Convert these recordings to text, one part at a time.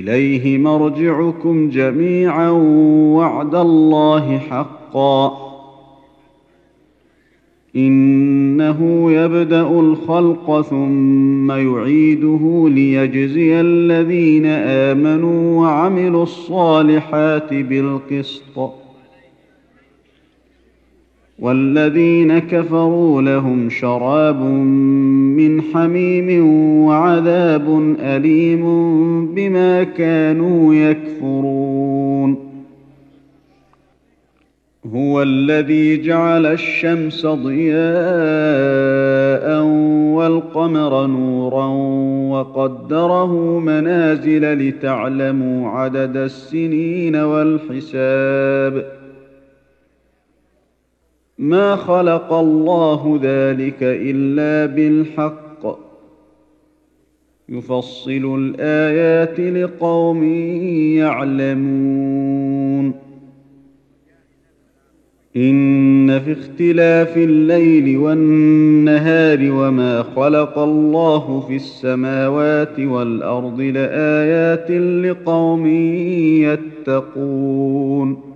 إليه مرجعكم جميعا وعد الله حقا. إنه يبدأ الخلق ثم يعيده ليجزي الذين آمنوا وعملوا الصالحات بالقسط. والذين كفروا لهم شراب من حميم وعذاب أليم بما كانوا يكفرون. هو الذي جعل الشمس ضياء والقمر نورا وقدره منازل لتعلموا عدد السنين والحساب. ما خلق الله ذلك إلا بالحق. يفصل الآيات لقوم يعلمون. إن في اختلاف الليل والنهار وما خلق الله في السماوات والأرض لآيات لقوم يتقون.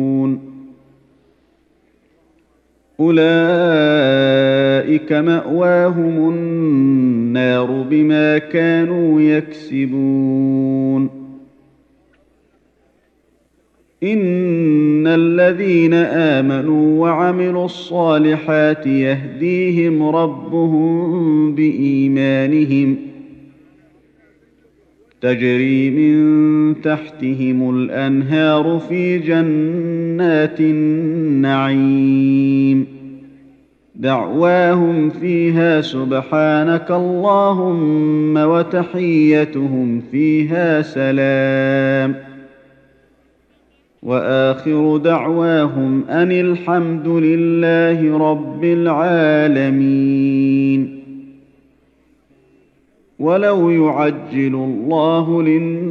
اولئك ماواهم النار بما كانوا يكسبون ان الذين امنوا وعملوا الصالحات يهديهم ربهم بايمانهم تجري من تحتهم الانهار في جنات النعيم. دعواهم فيها سبحانك اللهم وتحيتهم فيها سلام. وآخر دعواهم أن الحمد لله رب العالمين. ولو يعجل الله للناس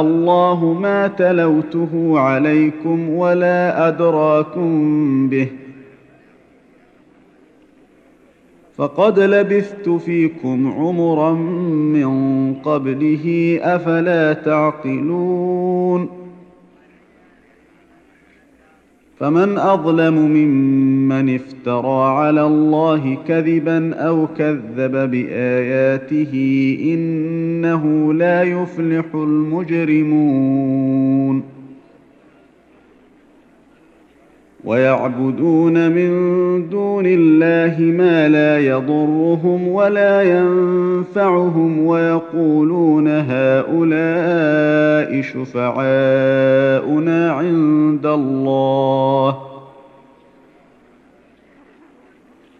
الله ما تلوته عليكم ولا أدراكم به. فقد لبثت فيكم عمرا من قبله أفلا تعقلون. فمن أظلم ممن افترى على الله كذبا أو كذب بآياته إنه لا يفلح المجرمون. ويعبدون من دون الله ما لا يضرهم ولا ينفعهم ويقولون هؤلاء شفعاؤنا عند الله.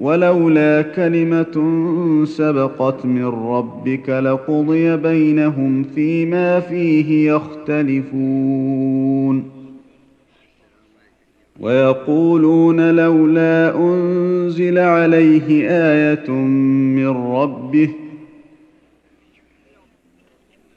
ولولا كلمة سبقت من ربك لقضي بينهم فيما فيه يختلفون. ويقولون لولا أنزل عليه آية من ربه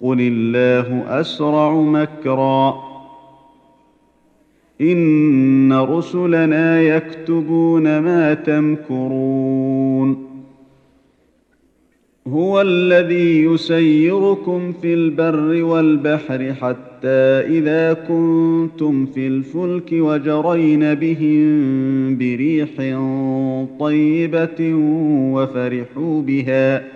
قل الله اسرع مكرا ان رسلنا يكتبون ما تمكرون هو الذي يسيركم في البر والبحر حتى اذا كنتم في الفلك وجرين بهم بريح طيبه وفرحوا بها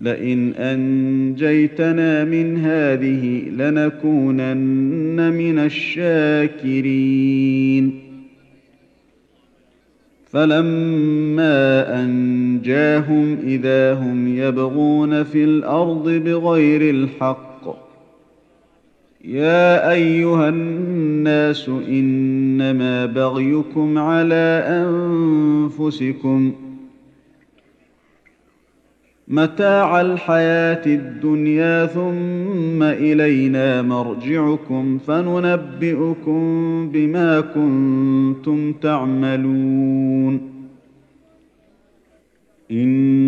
لئن أنجيتنا من هذه لنكونن من الشاكرين. فلما أنجاهم إذا هم يبغون في الأرض بغير الحق يا أيها الناس إنما بغيكم على أنفسكم متاع الحياة الدنيا ثم إلينا مرجعكم فننبئكم بما كنتم تعملون.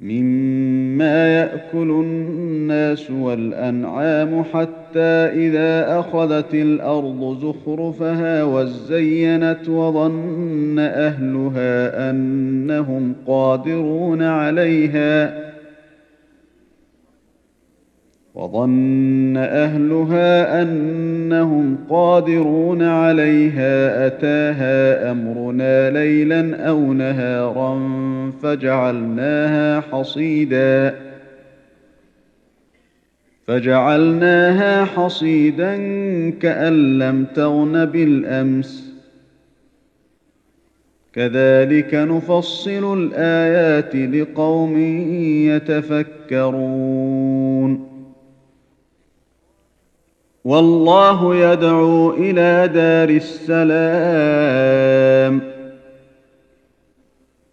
مما يأكل الناس والأنعام حتى إذا أخذت الأرض زخرفها وزينت وظن أهلها أنهم قادرون عليها وظن أهلها أنهم قادرون عليها أتاها أمرنا ليلا أو نهارا فجعلناها حصيدا. فجعلناها حصيدا كأن لم تغن بالأمس. كذلك نفصل الآيات لقوم يتفكرون. والله يدعو إلى دار السلام.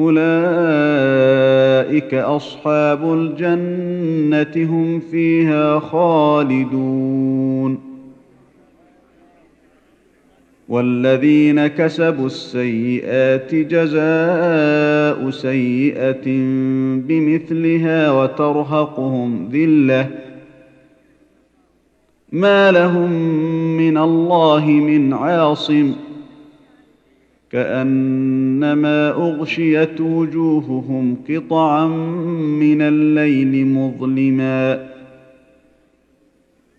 أولئك أصحاب الجنة هم فيها خالدون. والذين كسبوا السيئات جزاء سيئة بمثلها وترهقهم ذلة. ما لهم من الله من عاصم. كانما أغشيت وجوههم قطعا من الليل مظلما.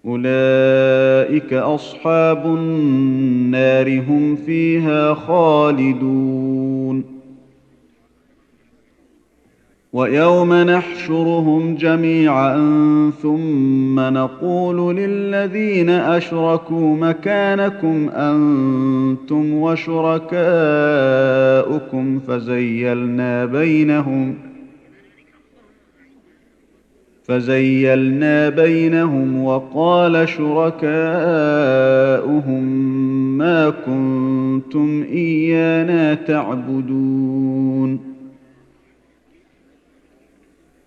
أولئك أصحاب النار هم فيها خالدون. ويوم نحشرهم جميعا ثم نقول للذين أشركوا مكانكم أنتم وشركاؤكم فزيلنا بينهم فزيلنا بينهم وقال شركاؤهم ما كنتم إيانا تعبدون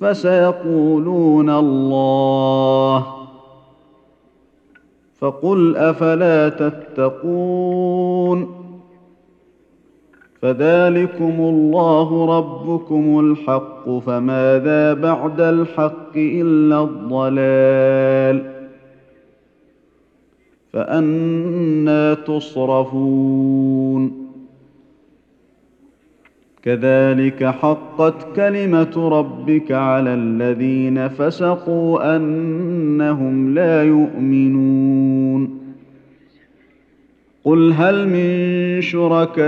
فسيقولون الله. فقل أفلا تتقون. فذلكم الله ربكم الحق فماذا بعد الحق إلا الضلال. فأنا تصرفون. كذلك حقت كلمة ربك على الذين فسقوا أنهم لا يؤمنون. قل هل من شركائكم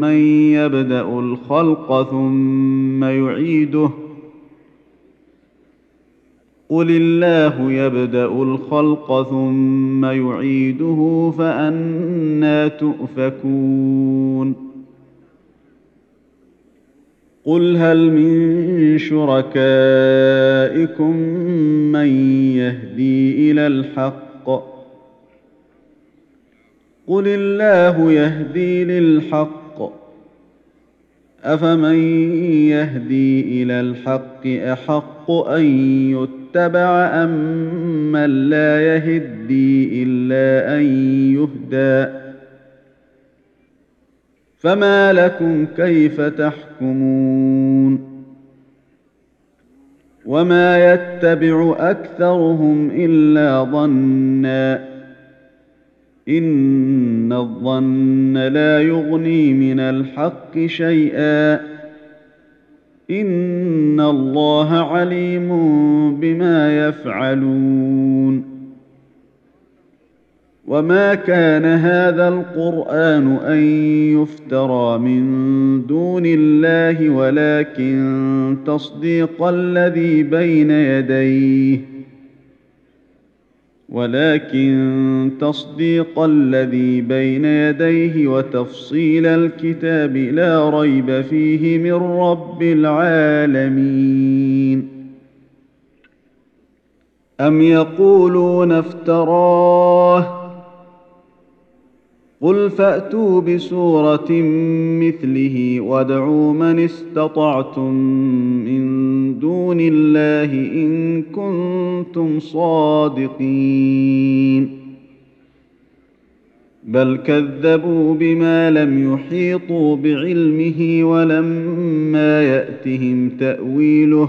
من يبدأ الخلق ثم يعيده ۖ؟ قل الله يبدا الخلق ثم يعيده فانا تؤفكون قل هل من شركائكم من يهدي إلى الحق قل الله يهدي للحق افمن يهدي إلى الحق احق ان يتبع ام من لا يهدي إلا أن يهدى. فما لكم كيف تحكمون؟ وما يتبع أكثرهم إلا ظنّا. إن الظن لا يغني من الحق شيئا. ان الله عليم بما يفعلون وما كان هذا القران ان يفترى من دون الله ولكن تصديق الذي بين يديه ولكن تصديق الذي بين يديه وتفصيل الكتاب لا ريب فيه من رب العالمين. أم يقولون افتراه قل فاتوا بسوره مثله وادعوا من استطعتم من دون الله ان كنتم صادقين بل كذبوا بما لم يحيطوا بعلمه ولما ياتهم تاويله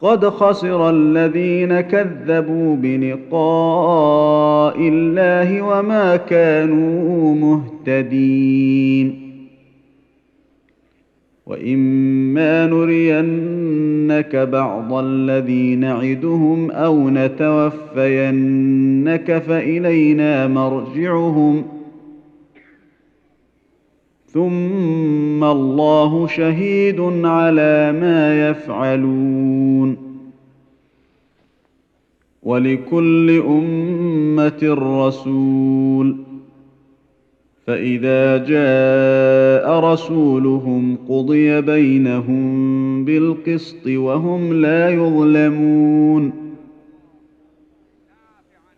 قد خسر الذين كذبوا بلقاء الله وما كانوا مهتدين. وإما نرينك بعض الذي نعدهم أو نتوفينك فإلينا مرجعهم. ثم الله شهيد على ما يفعلون. ولكل أمة رسول. فإذا جاء رسولهم قضي بينهم بالقسط وهم لا يظلمون.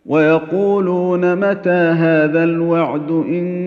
ويقولون متى هذا الوعد إن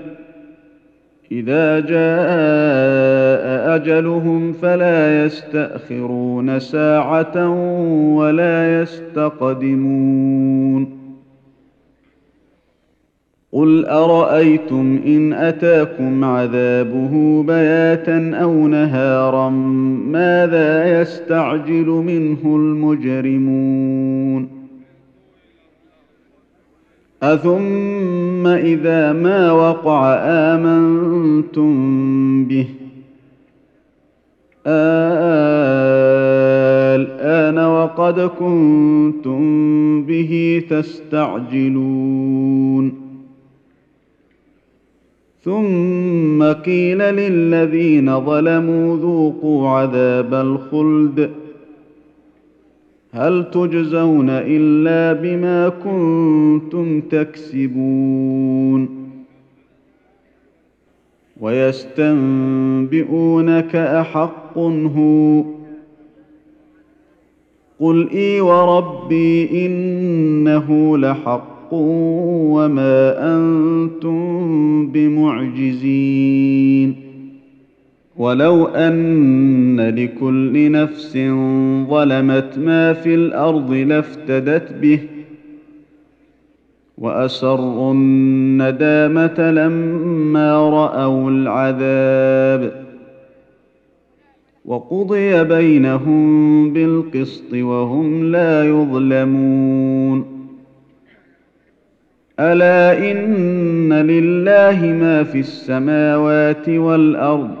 إذا جاء أجلهم فلا يستأخرون ساعة ولا يستقدمون. قل أرأيتم إن أتاكم عذابه بياتا أو نهارا ماذا يستعجل منه المجرمون؟ اثم اذا ما وقع امنتم به الان وقد كنتم به تستعجلون ثم قيل للذين ظلموا ذوقوا عذاب الخلد هل تجزون إلا بما كنتم تكسبون ويستنبئونك أحق هو قل إي وربي إنه لحق وما أنتم بمعجزين ولو ان لكل نفس ظلمت ما في الأرض لافتدت به واسروا الندامه لما راوا العذاب وقضي بينهم بالقسط وهم لا يظلمون الا ان لله ما في السماوات والارض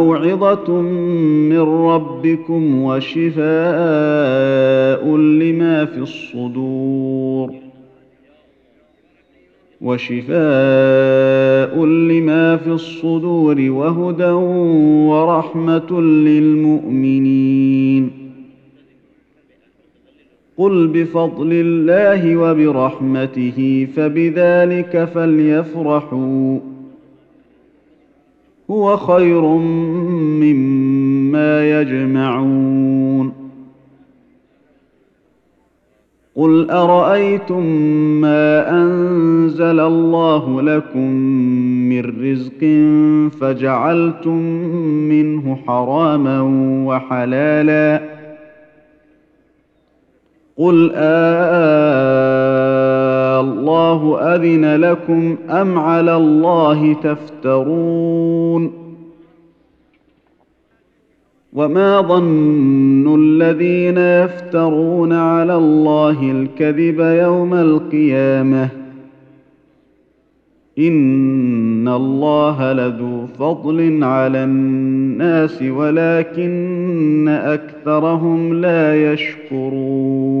موعظة من ربكم وشفاء لما في الصدور. وشفاء لما في الصدور وهدى ورحمة للمؤمنين. قل بفضل الله وبرحمته فبذلك فليفرحوا. هو خير مما يجمعون. قل أرأيتم ما أنزل الله لكم من رزق فجعلتم منه حراما وحلالا؟ قل آه الله أذن لكم أم على الله تفترون وما ظن الذين يفترون على الله الكذب يوم القيامة إن الله لذو فضل على الناس ولكن أكثرهم لا يشكرون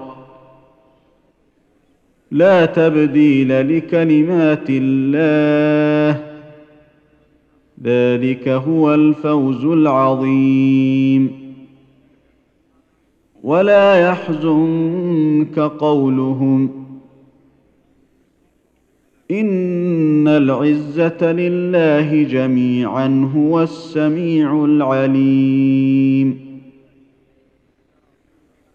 لا تبديل لكلمات الله. ذلك هو الفوز العظيم. ولا يحزنك قولهم إن العزة لله جميعا هو السميع العليم.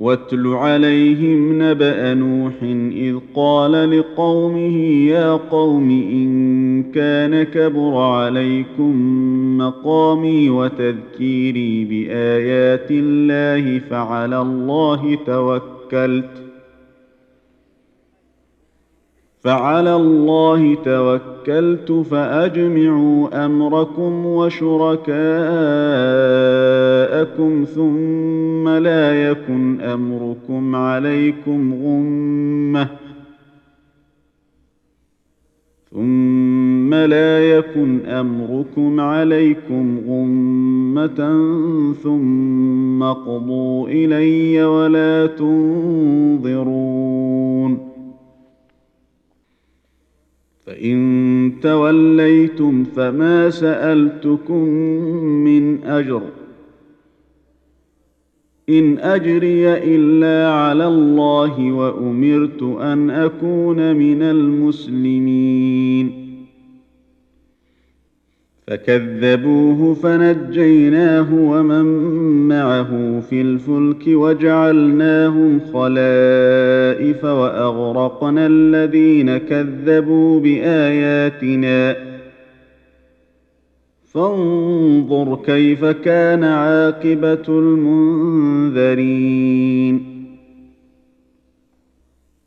واتل عليهم نبأ نوح إذ قال لقومه يا قوم إن كان كبر عليكم مقامي وتذكيري بآيات الله فعلى الله توكلت فعلى الله توكلت فأجمعوا أمركم وشركاءكم ثم لا يكن أمركم عليكم غمة. ثم لا يكن أمركم عليكم غمة ثم اقضوا إلي ولا تنظرون. فإن توليتم فما سألتكم من أجر. إن أجري إلا على الله وأمرت أن أكون من المسلمين. فكذبوه فنجيناه ومن معه في الفلك وجعلناهم خلائف وأغرقنا الذين كذبوا بآياتنا. فانظر كيف كان عاقبة المنذرين.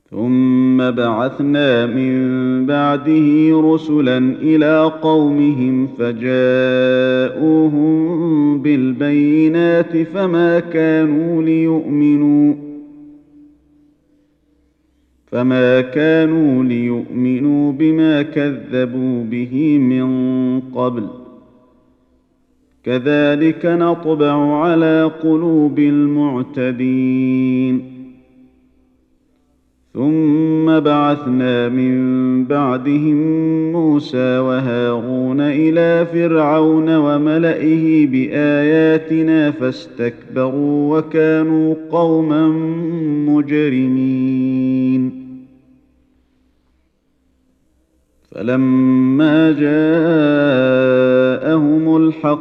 ثم بعثنا من بعده رسلا إلى قومهم فجاءوهم بالبينات فما كانوا ليؤمنوا فما كانوا ليؤمنوا بما كذبوا به من قبل. كذلك نطبع على قلوب المعتدين. ثم بعثنا من بعدهم موسى وهارون إلى فرعون وملئه بآياتنا فاستكبروا وكانوا قوما مجرمين. فلما جاءهم الحق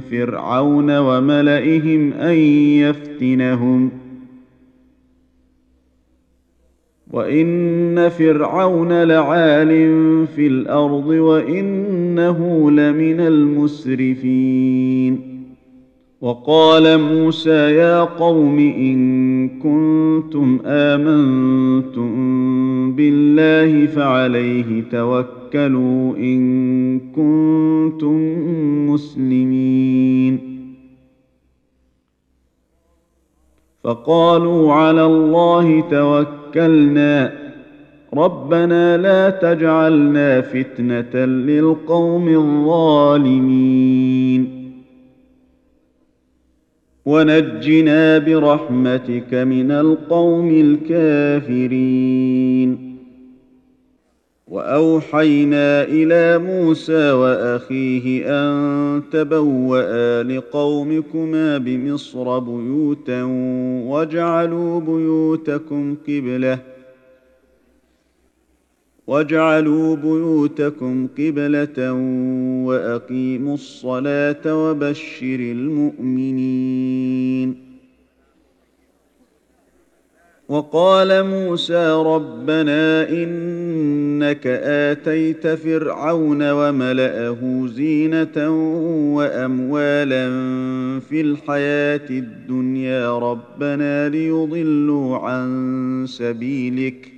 فرعون وملئهم أن يفتنهم. وإن فرعون لعال في الأرض وإنه لمن المسرفين. وقال موسى يا قوم إن كنتم آمنتم بالله فعليه توكلوا إن كنتم مسلمين. فقالوا على الله توكلنا. ربنا لا تجعلنا فتنة للقوم الظالمين. ونجنا برحمتك من القوم الكافرين. وأوحينا إلى موسى وأخيه أن تبوأ لقومكما بمصر بيوتا واجعلوا بيوتكم قبلة واجعلوا بيوتكم قبله واقيموا الصلاه وبشر المؤمنين. وقال موسى ربنا انك اتيت فرعون وملاه زينه واموالا في الحياة الدنيا ربنا ليضلوا عن سبيلك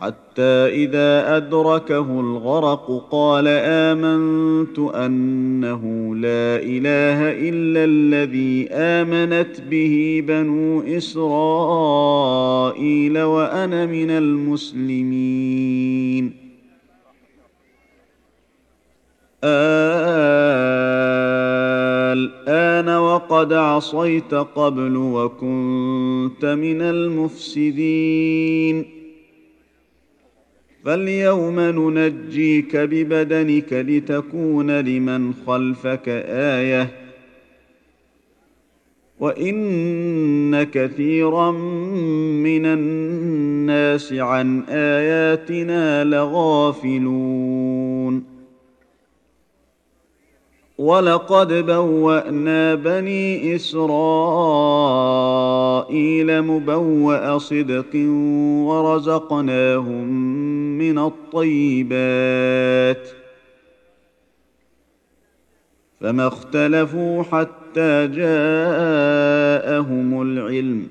حتى إذا أدركه الغرق قال آمنت أنه لا إله إلا الذي آمنت به بنو إسرائيل وأنا من المسلمين. الآن وقد عصيت قبل وكنت من المفسدين. فاليوم ننجيك ببدنك لتكون لمن خلفك آية. وإن كثيرا من الناس عن آياتنا لغافلون. ولقد بوأنا بني إسرائيل مبوأ صدق ورزقناهم من الطيبات فما اختلفوا حتى جاءهم العلم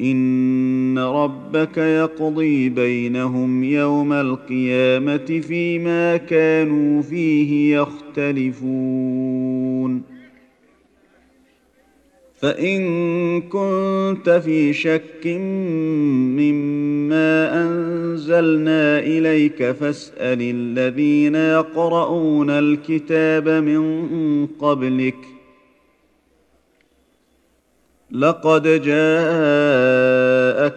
إن ربك يقضي بينهم يوم القيامة فيما كانوا فيه يختلفون فإن كنت في شك مما أنزلنا إليك فاسأل الذين يقرؤون الكتاب من قبلك. لقد جاءك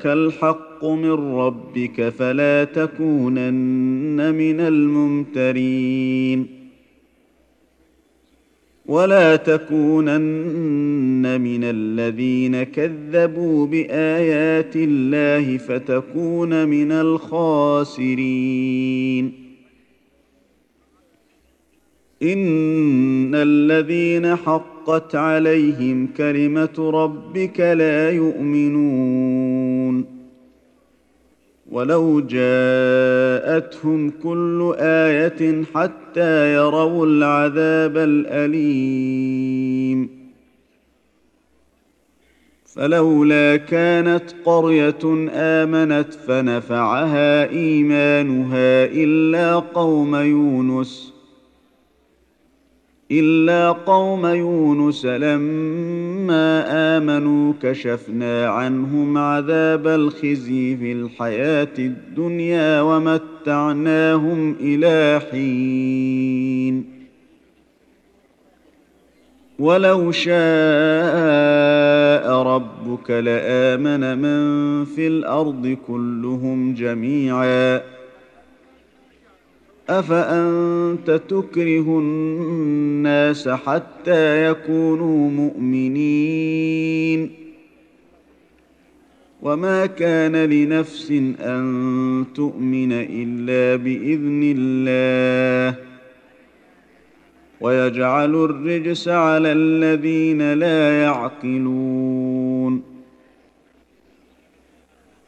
الحق من ربك فلا تكونن من الممترين. ولا تكونن من الذين كذبوا بآيات الله فتكون من الخاسرين. إن الذين حقت عليهم كلمة ربك لا يؤمنون. ولو جاءتهم كل إيه حتى يروا العذاب الاليم فلولا كانت قريه امنت فنفعها ايمانها الا قوم يونس إلا قوم يونس لما آمنوا كشفنا عنهم عذاب الخزي في الحياة الدنيا ومتعناهم إلى حين. ولو شاء ربك لآمن من في الأرض كلهم جميعا. أفأنت تكره الناس حتى يكونوا مؤمنين؟ وما كان لنفس أن تؤمن إلا بإذن الله. ويجعل الرجس على الذين لا يعقلون.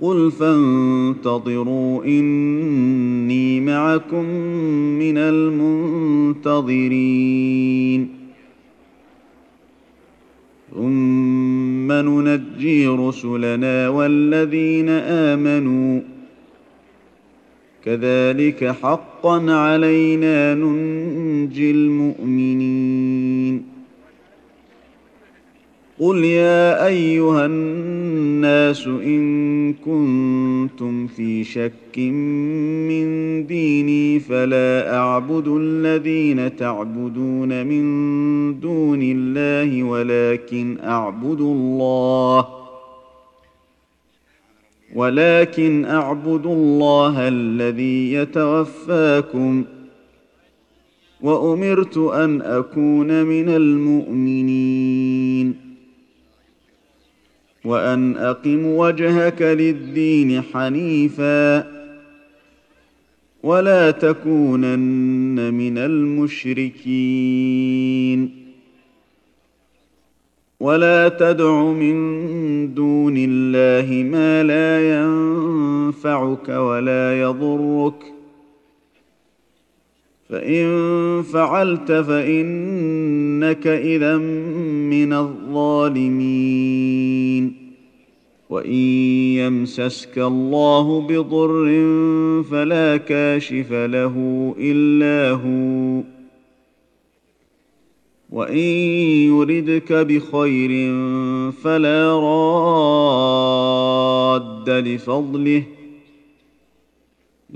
قل فانتظروا اني معكم من المنتظرين ثم ننجي رسلنا والذين امنوا كذلك حقا علينا ننجي المؤمنين قل يا ايها الناس ان كنتم في شك من ديني فلا أعبد الذين تعبدون من دون الله ولكن أعبد الله ولكن أعبد الله الذي يتوفاكم وأمرت أن أكون من المؤمنين وأن أقم وجهك للدين حنيفا ولا تكونن من المشركين ولا تدع من دون الله ما لا ينفعك ولا يضرك فإن فعلت فانك إذا من الظالمين. وإن يمسسك الله بضر فلا كاشف له إلا هو. وإن يردك بخير فلا راد لفضله.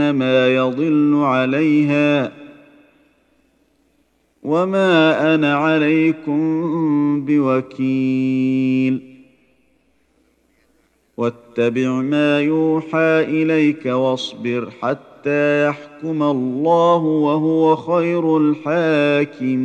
إنما يضل عليها وما أنا عليكم بوكيل. واتبع ما يوحى إليك واصبر حتى يحكم الله وهو خير الحاكمين.